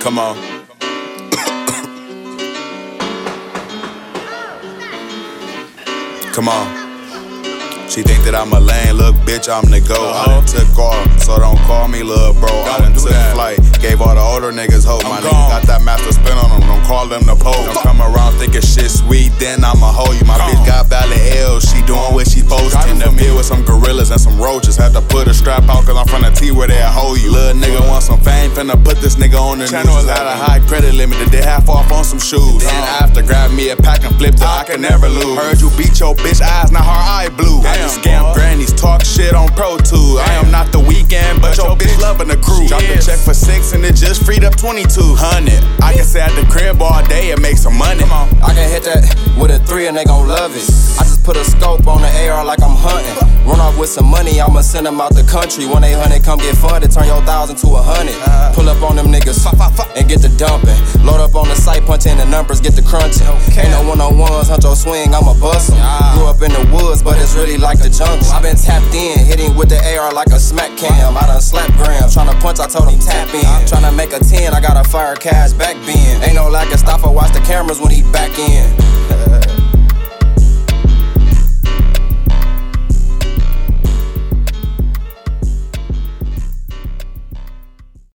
Come on. Come on. She think that I'm a lame, look, bitch, I'm the go. I done took off, so don't call me little bro. I done took flight, gave all the older niggas hope. My nigga got that master spin on them, don't call them the Pope. Don't come around thinking shit sweet, then I'ma hold you. My bitch got valid L, she doing what she to. In the field with some gorillas and some roaches. Had to strap out, cause I'm from the T where they hold you. Little nigga want some fame, finna put this nigga on the Channel news. Had a high credit limit, they half off on some shoes. Then uh-huh. after, grab me a pack and flip it, I can never lose. Heard you beat your bitch eyes, now her eye blue. I just scam grannies, talk shit on Pro Tools. I am not the Weeknd, but your bitch loving the crew. Drop the check for six and it just freed up 2200. I can stay at the crib all day and make some money. Come on. I can hit that with a three and they gon' love it. I just put a scope on the AR like I'm hunting. With some money, I'ma send them out the country. 1 800 come get funded, turn your thousand to a hundred. Uh-huh. Pull up on them niggas and get the dumping. Load up on the site, punch in the numbers, get the crunching. Ain't no one on ones, hunt your swing, I'ma bust 'em. Grew up in the woods, but it's really like the jungle. I've been tapped in, hitting with the AR like a smack cam. I done slap grams, tryna punch, I told him tap in. Tryna make a 10, I got a fire cash back bend. Ain't no lack of stop, I watch the cameras when he back in.